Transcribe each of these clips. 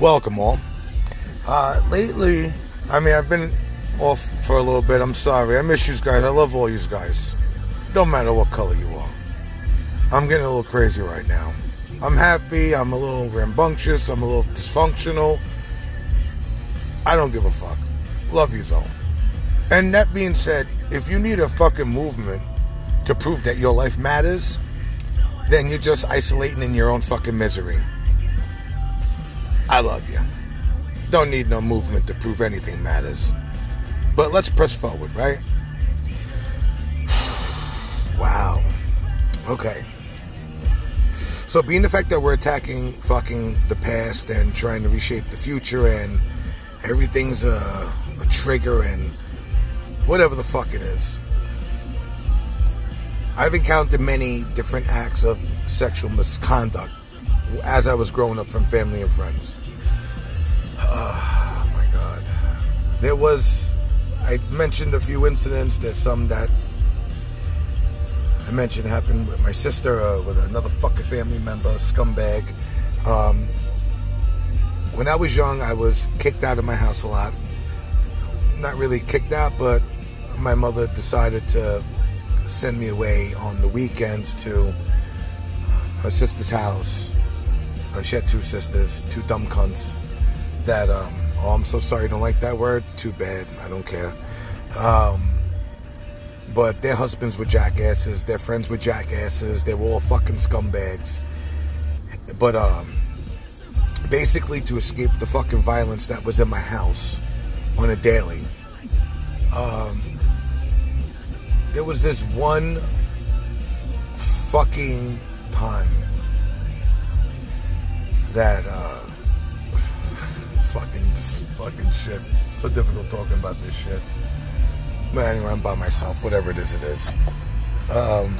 welcome all. Uh, lately, I mean, I've been off for a little bit. I'm sorry. I miss you guys. I love all you guys. Don't matter what color you are. I'm getting a little crazy right now. I'm happy. I'm a little rambunctious. I'm a little dysfunctional. I don't give a fuck. Love you though. And that being said, if you need a fucking movement to prove that your life matters, then you're just isolating in your own fucking misery. I love you. Don't need no movement to prove anything matters. But let's press forward, right? wow. Okay. So, being the fact that we're attacking fucking the past and trying to reshape the future, and everything's a, a trigger and whatever the fuck it is, I've encountered many different acts of sexual misconduct as I was growing up from family and friends. Oh my God. There was, I mentioned a few incidents. There's some that I mentioned happened with my sister, uh, with another fucking family member, scumbag. Um, when I was young, I was kicked out of my house a lot. Not really kicked out, but my mother decided to send me away on the weekends to her sister's house. Uh, she had two sisters, two dumb cunts. That um, oh, I'm so sorry, don't like that word. Too bad, I don't care. Um, but their husbands were jackasses. Their friends were jackasses. They were all fucking scumbags. But um, basically, to escape the fucking violence that was in my house on a daily. Um, there was this one fucking time that uh fucking fucking shit. So difficult talking about this shit. But anyway, I'm by myself. Whatever it is, it is. Um,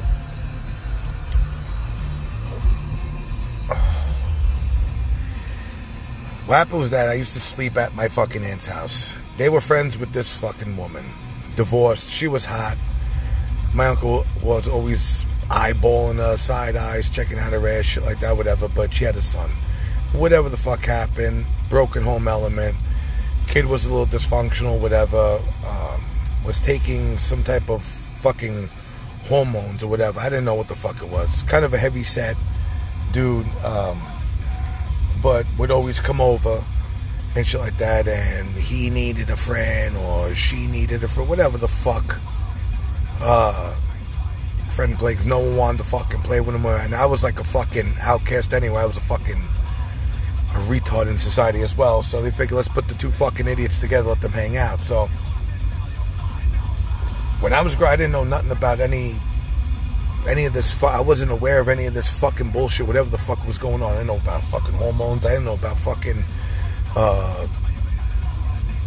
what happened was that I used to sleep at my fucking aunt's house. They were friends with this fucking woman. Divorced. She was hot. My uncle was always eyeballing her, side eyes, checking out her ass, shit like that, whatever. But she had a son. Whatever the fuck happened, broken home element. Kid was a little dysfunctional, whatever. Um, was taking some type of fucking hormones or whatever. I didn't know what the fuck it was. Kind of a heavy set dude, um, but would always come over and shit like that. And he needed a friend or she needed a friend, whatever the fuck. Uh, friend played. No one wanted to fucking play with him, and I was like a fucking outcast anyway. I was a fucking a retard in society as well. So they figured, let's put the two fucking idiots together, let them hang out. So when I was growing, I didn't know nothing about any any of this. Fu- I wasn't aware of any of this fucking bullshit. Whatever the fuck was going on, I didn't know about fucking hormones. I didn't know about fucking. Uh,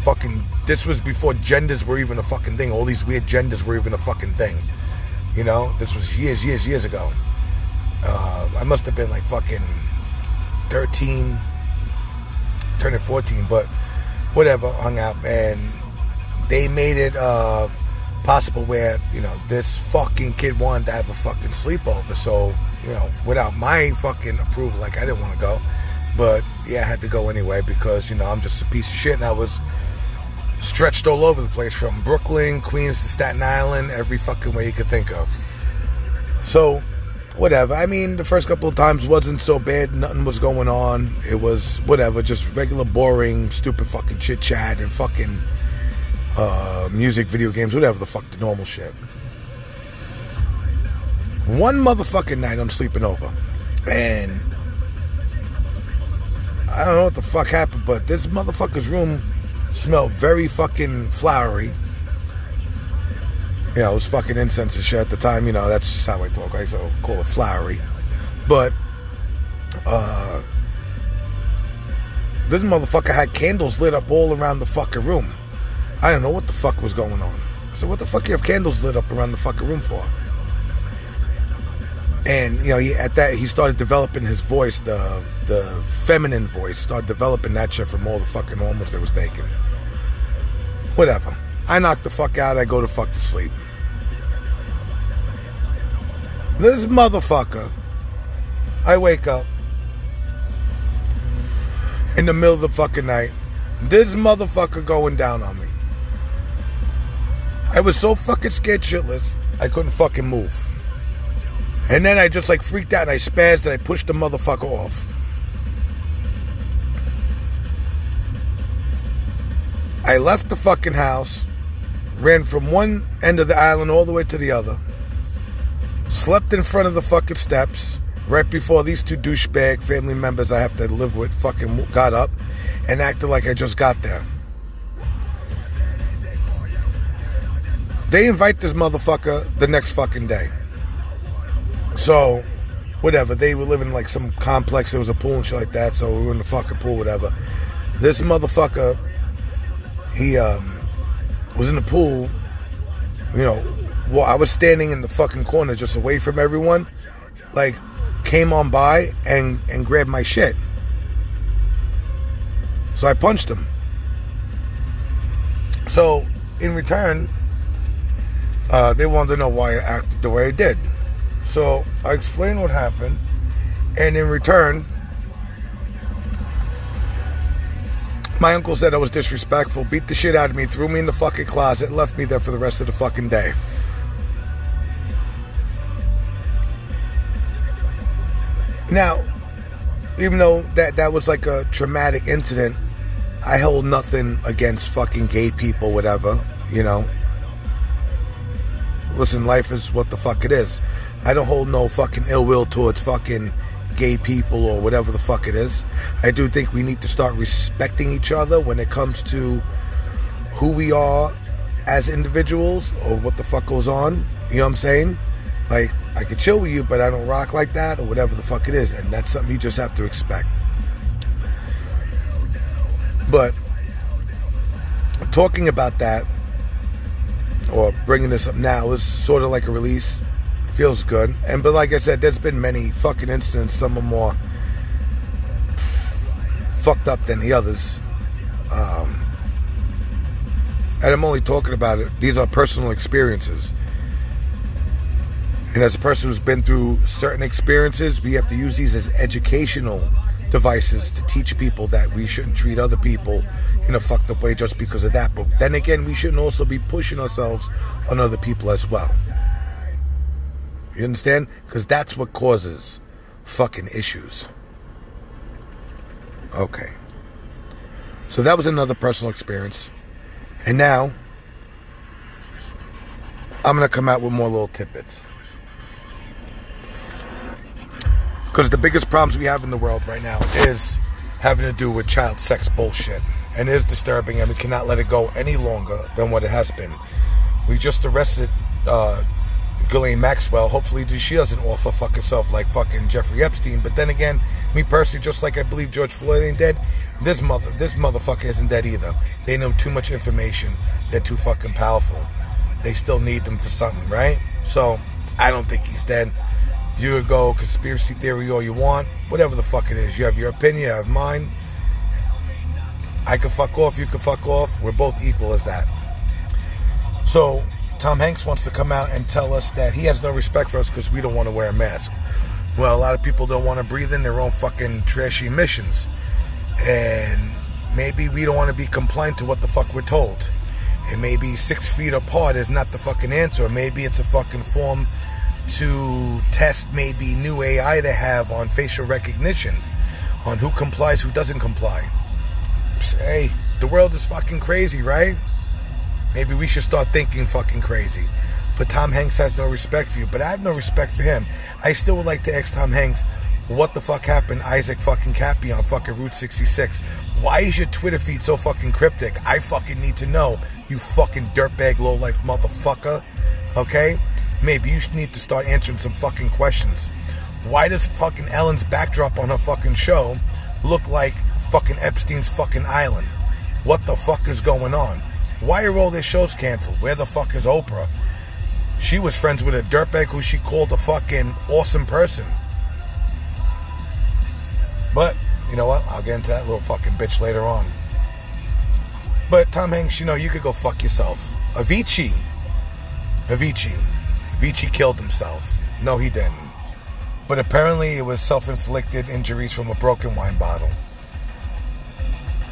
fucking. This was before genders were even a fucking thing. All these weird genders were even a fucking thing. You know, this was years, years, years ago. Uh, I must have been like fucking 13, turning 14, but whatever, hung out, and they made it uh, possible where, you know, this fucking kid wanted to have a fucking sleepover. So, you know, without my fucking approval, like I didn't want to go. But yeah, I had to go anyway because, you know, I'm just a piece of shit and I was stretched all over the place from Brooklyn, Queens to Staten Island, every fucking way you could think of. So, whatever. I mean, the first couple of times wasn't so bad. Nothing was going on. It was whatever, just regular, boring, stupid fucking chit chat and fucking uh, music, video games, whatever the fuck the normal shit. One motherfucking night, I'm sleeping over, and I don't know what the fuck happened, but this motherfucker's room smelled very fucking flowery. You know, it was fucking incense and shit at the time. You know, that's just how I talk. I so call it flowery. But uh, this motherfucker had candles lit up all around the fucking room. I don't know what the fuck was going on. I said, "What the fuck you have candles lit up around the fucking room for?" And you know, he, at that he started developing his voice, the the feminine voice, started developing that shit from all the fucking hormones they was taking. Whatever. I knock the fuck out. I go to fuck to sleep. This motherfucker. I wake up. in the middle of the fucking night. This motherfucker going down on me. I was so fucking scared shitless, I couldn't fucking move. And then I just like freaked out and I spazzed and I pushed the motherfucker off. I left the fucking house, ran from one end of the island all the way to the other, slept in front of the fucking steps right before these two douchebag family members I have to live with fucking got up and acted like I just got there. They invite this motherfucker the next fucking day. So, whatever. They were living in like some complex. There was a pool and shit like that. So we were in the fucking pool, whatever. This motherfucker, he um, was in the pool. You know, well, I was standing in the fucking corner just away from everyone. Like, came on by and and grabbed my shit. So I punched him. So in return, uh, they wanted to know why I acted the way I did. So I explained what happened, and in return, my uncle said I was disrespectful, beat the shit out of me, threw me in the fucking closet, left me there for the rest of the fucking day. Now, even though that that was like a traumatic incident, I hold nothing against fucking gay people, whatever, you know. Listen, life is what the fuck it is. I don't hold no fucking ill will towards fucking gay people or whatever the fuck it is. I do think we need to start respecting each other when it comes to who we are as individuals or what the fuck goes on. You know what I'm saying? Like, I could chill with you, but I don't rock like that or whatever the fuck it is. And that's something you just have to expect. But talking about that or bringing this up now is sort of like a release. Feels good. And but like I said, there's been many fucking incidents. Some are more fucked up than the others. Um, and I'm only talking about it. These are personal experiences. And as a person who's been through certain experiences, we have to use these as educational devices to teach people that we shouldn't treat other people in a fucked up way just because of that. But then again, we shouldn't also be pushing ourselves on other people as well. You understand? Because that's what causes fucking issues. Okay. So that was another personal experience. And now, I'm going to come out with more little tidbits. Because the biggest problems we have in the world right now is having to do with child sex bullshit. And it is disturbing, and we cannot let it go any longer than what it has been. We just arrested uh, Ghislaine Maxwell. Hopefully, she doesn't offer fuck herself like fucking Jeffrey Epstein. But then again, me personally, just like I believe George Floyd ain't dead, this mother, this motherfucker isn't dead either. They know too much information. They're too fucking powerful. They still need them for something, right? So I don't think he's dead. You could go conspiracy theory all you want, whatever the fuck it is. You have your opinion, I have mine. I can fuck off, you can fuck off. We're both equal as that. So, Tom Hanks wants to come out and tell us that he has no respect for us because we don't want to wear a mask. Well, a lot of people don't want to breathe in their own fucking trashy emissions. And maybe we don't want to be compliant to what the fuck we're told. And maybe six feet apart is not the fucking answer. Maybe it's a fucking form to test maybe new AI they have on facial recognition, on who complies, who doesn't comply. Hey, the world is fucking crazy, right? Maybe we should start thinking fucking crazy. But Tom Hanks has no respect for you. But I have no respect for him. I still would like to ask Tom Hanks, what the fuck happened, Isaac fucking Kappy on fucking Route 66? Why is your Twitter feed so fucking cryptic? I fucking need to know, you fucking dirtbag low life motherfucker. Okay? Maybe you need to start answering some fucking questions. Why does fucking Ellen's backdrop on her fucking show look like fucking Epstein's fucking island? What the fuck is going on? Why are all their shows canceled? Where the fuck is Oprah? She was friends with a dirtbag who she called a fucking awesome person. But, you know what? I'll get into that little fucking bitch later on. But Tom Hanks, you know, you could go fuck yourself. Avicii. Avicii Vici killed himself. No, he didn't. But apparently, it was self inflicted injuries from a broken wine bottle.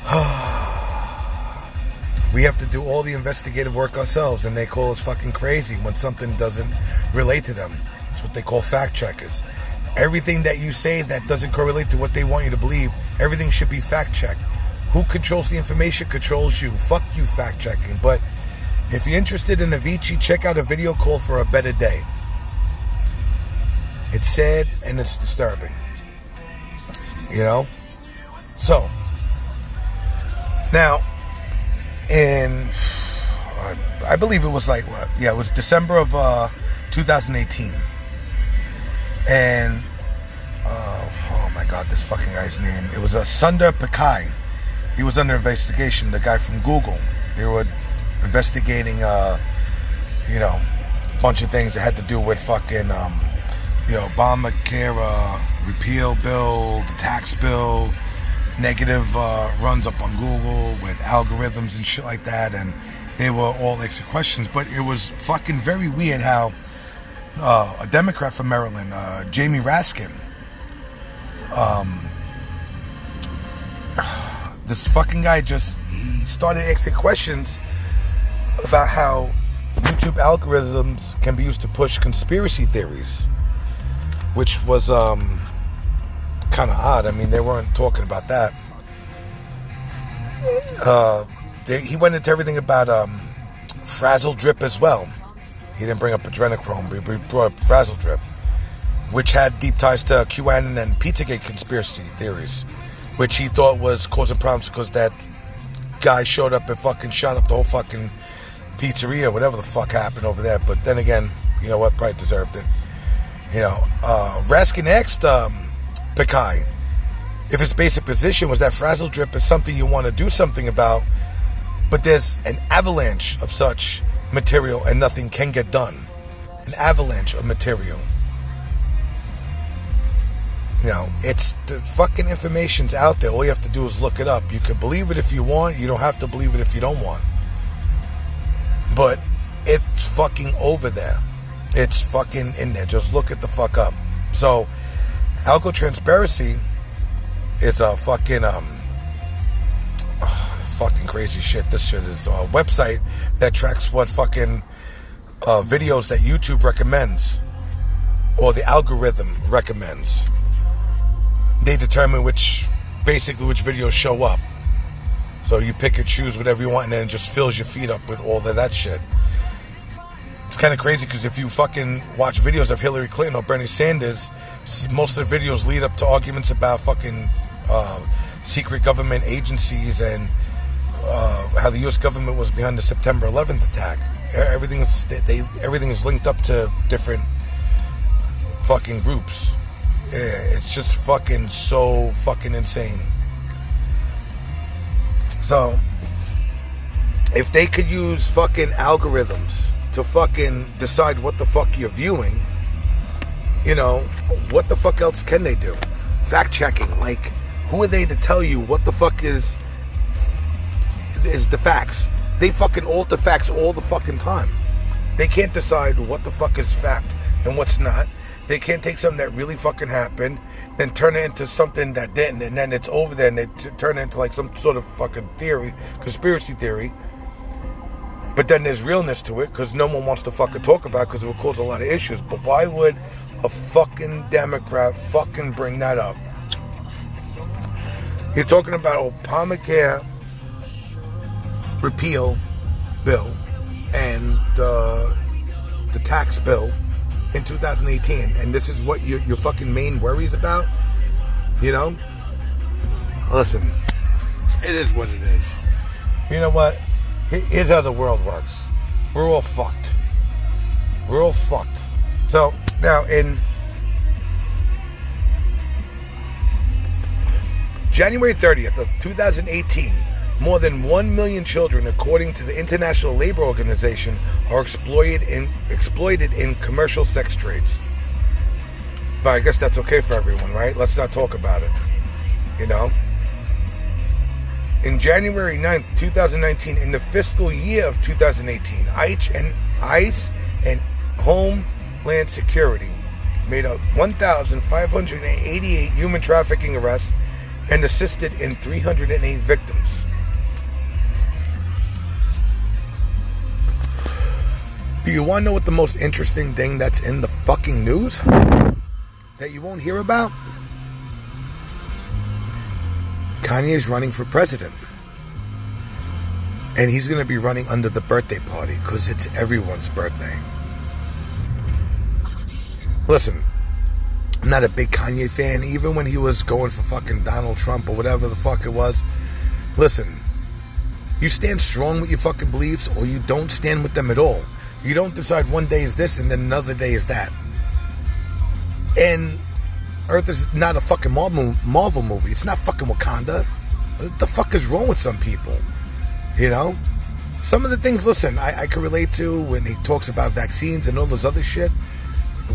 we have to do all the investigative work ourselves, and they call us fucking crazy when something doesn't relate to them. It's what they call fact checkers. Everything that you say that doesn't correlate to what they want you to believe, everything should be fact checked. Who controls the information controls you. Fuck you, fact checking. But if you're interested in Avicii, check out a video call for a better day. It's sad and it's disturbing. You know? So, now, in, I believe it was like, what? Yeah, it was December of uh, 2018. And, uh, oh my God, this fucking guy's name. It was a uh, Sundar Pichai. He was under investigation, the guy from Google. They were investigating, uh, you know, a bunch of things that had to do with fucking um, the Obamacare uh, repeal bill, the tax bill, negative uh, runs up on Google with algorithms and shit like that, and they were all extra questions. But it was fucking very weird how uh, a Democrat from Maryland, uh, Jamie Raskin, um, this fucking guy just he started asking questions about how YouTube algorithms can be used to push conspiracy theories, which was um, kind of odd. I mean, they weren't talking about that. Uh, they, he went into everything about um, frazzle drip as well. He didn't bring up adrenochrome, but he brought up frazzle drip, which had deep ties to QAnon and Pizzagate conspiracy theories, which he thought was causing problems because that guy showed up and fucking shot up the whole fucking pizzeria, whatever the fuck happened over there. But then again, you know what? Probably deserved it. You know, uh, Raskin asked um, Pichai if his basic position was that frazzle drip is something you want to do something about, but there's an avalanche of such material and nothing can get done. An avalanche of material. You know, it's the fucking information's out there. All you have to do is look it up. You can believe it if you want. You don't have to believe it if you don't want. But it's fucking over there. It's fucking in there. Just look at the fuck up. So, Algo Transparency is a fucking um fucking crazy shit. This shit is a website that tracks what fucking uh, videos that YouTube recommends or the algorithm recommends. They determine which basically which videos show up. So you pick and choose whatever you want, and then it just fills your feed up with all of that shit. It's kind of crazy because if you fucking watch videos of Hillary Clinton or Bernie Sanders, most of the videos lead up to arguments about fucking uh, secret government agencies and uh, how the U.S. government was behind the September 11th attack. Everything is they everything is linked up to different fucking groups. It's just fucking so fucking insane. So, if they could use fucking algorithms to fucking decide what the fuck you're viewing, you know, what the fuck else can they do? Fact checking. Like, who are they to tell you what the fuck is is the facts? They fucking alter facts all the fucking time. They can't decide what the fuck is fact and what's not. They can't take something that really fucking happened then turn it into something that didn't, and then it's over there, and they t- turn it into like some sort of fucking theory, conspiracy theory. But then there's realness to it because no one wants to fucking talk about it because it would cause a lot of issues. But why would a fucking Democrat fucking bring that up? You're talking about Obamacare repeal bill and uh, the tax bill in 2018, and this is what your, your fucking main worries about, you know? Listen, it is what it is. You know what? Here's how the world works. We're all fucked. We're all fucked. So now in January 30th of 2018, more than 1 million children, according to the International Labor Organization, are exploited in, exploited in commercial sex trades. But I guess that's okay for everyone, right? Let's not talk about it. You know? In January 9th, 2019, in the fiscal year of 2018, ICE and ICE and Homeland Security made up 1,588 human trafficking arrests and assisted in 308 victims. Do you want to know what the most interesting thing that's in the fucking news that you won't hear about? Kanye is running for president. And he's going to be running under the birthday party because it's everyone's birthday. Listen, I'm not a big Kanye fan, even when he was going for fucking Donald Trump or whatever the fuck it was. Listen, you stand strong with your fucking beliefs or you don't stand with them at all. You don't decide one day is this and then another day is that. And Earth is not a fucking Marvel, Marvel movie. It's not fucking Wakanda. What the fuck is wrong with some people? You know? Some of the things, listen, I, I can relate to when he talks about vaccines and all this other shit.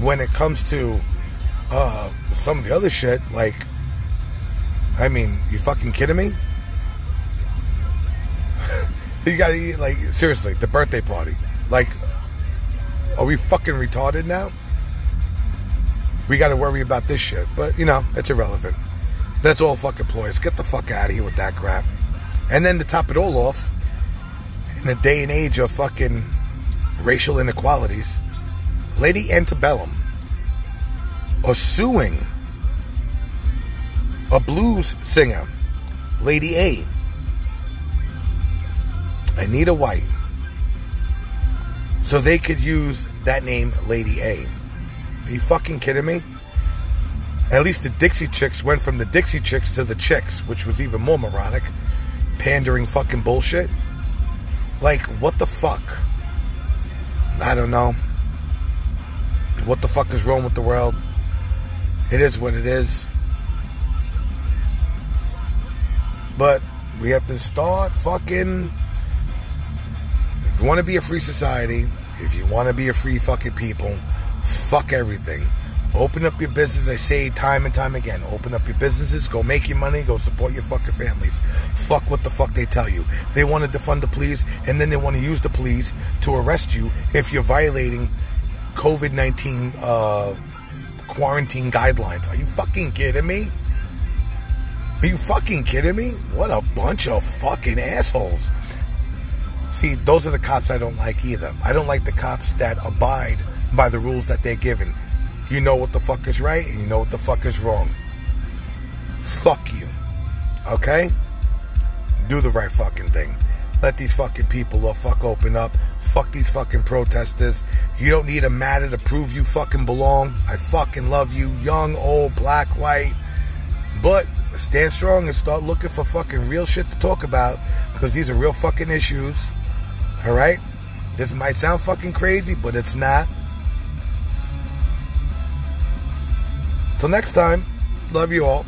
When it comes to uh, some of the other shit, like, I mean, you fucking kidding me? you gotta, like, seriously, the birthday party. Like, are we fucking retarded now? We got to worry about this shit. But, you know, it's irrelevant. That's all fucking ploys. Get the fuck out of here with that crap. And then to top it all off, in a day and age of fucking racial inequalities, Lady Antebellum are suing a blues singer, Lady A, Anita White, so they could use that name, Lady A. Are you fucking kidding me? At least the Dixie Chicks went from the Dixie Chicks to the Chicks, which was even more moronic. Pandering fucking bullshit. Like, what the fuck? I don't know. What the fuck is wrong with the world? It is what it is. But we have to start fucking you want to be a free society, if you want to be a free fucking people, fuck everything. Open up your business. I say time and time again. Open up your businesses. Go make your money. Go support your fucking families. Fuck what the fuck they tell you. They want to defund the police, and then they want to use the police to arrest you if you're violating COVID 19 uh, quarantine guidelines. Are you fucking kidding me? Are you fucking kidding me? What a bunch of fucking assholes. See, those are the cops I don't like either. I don't like the cops that abide by the rules that they're given. You know what the fuck is right and you know what the fuck is wrong. Fuck you. Okay? Do the right fucking thing. Let these fucking people uh, fuck open up. Fuck these fucking protesters. You don't need a matter to prove you fucking belong. I fucking love you, young, old, black, white. But stand strong and start looking for fucking real shit to talk about because these are real fucking issues. All right? This might sound fucking crazy, but it's not. Till next time, love you all.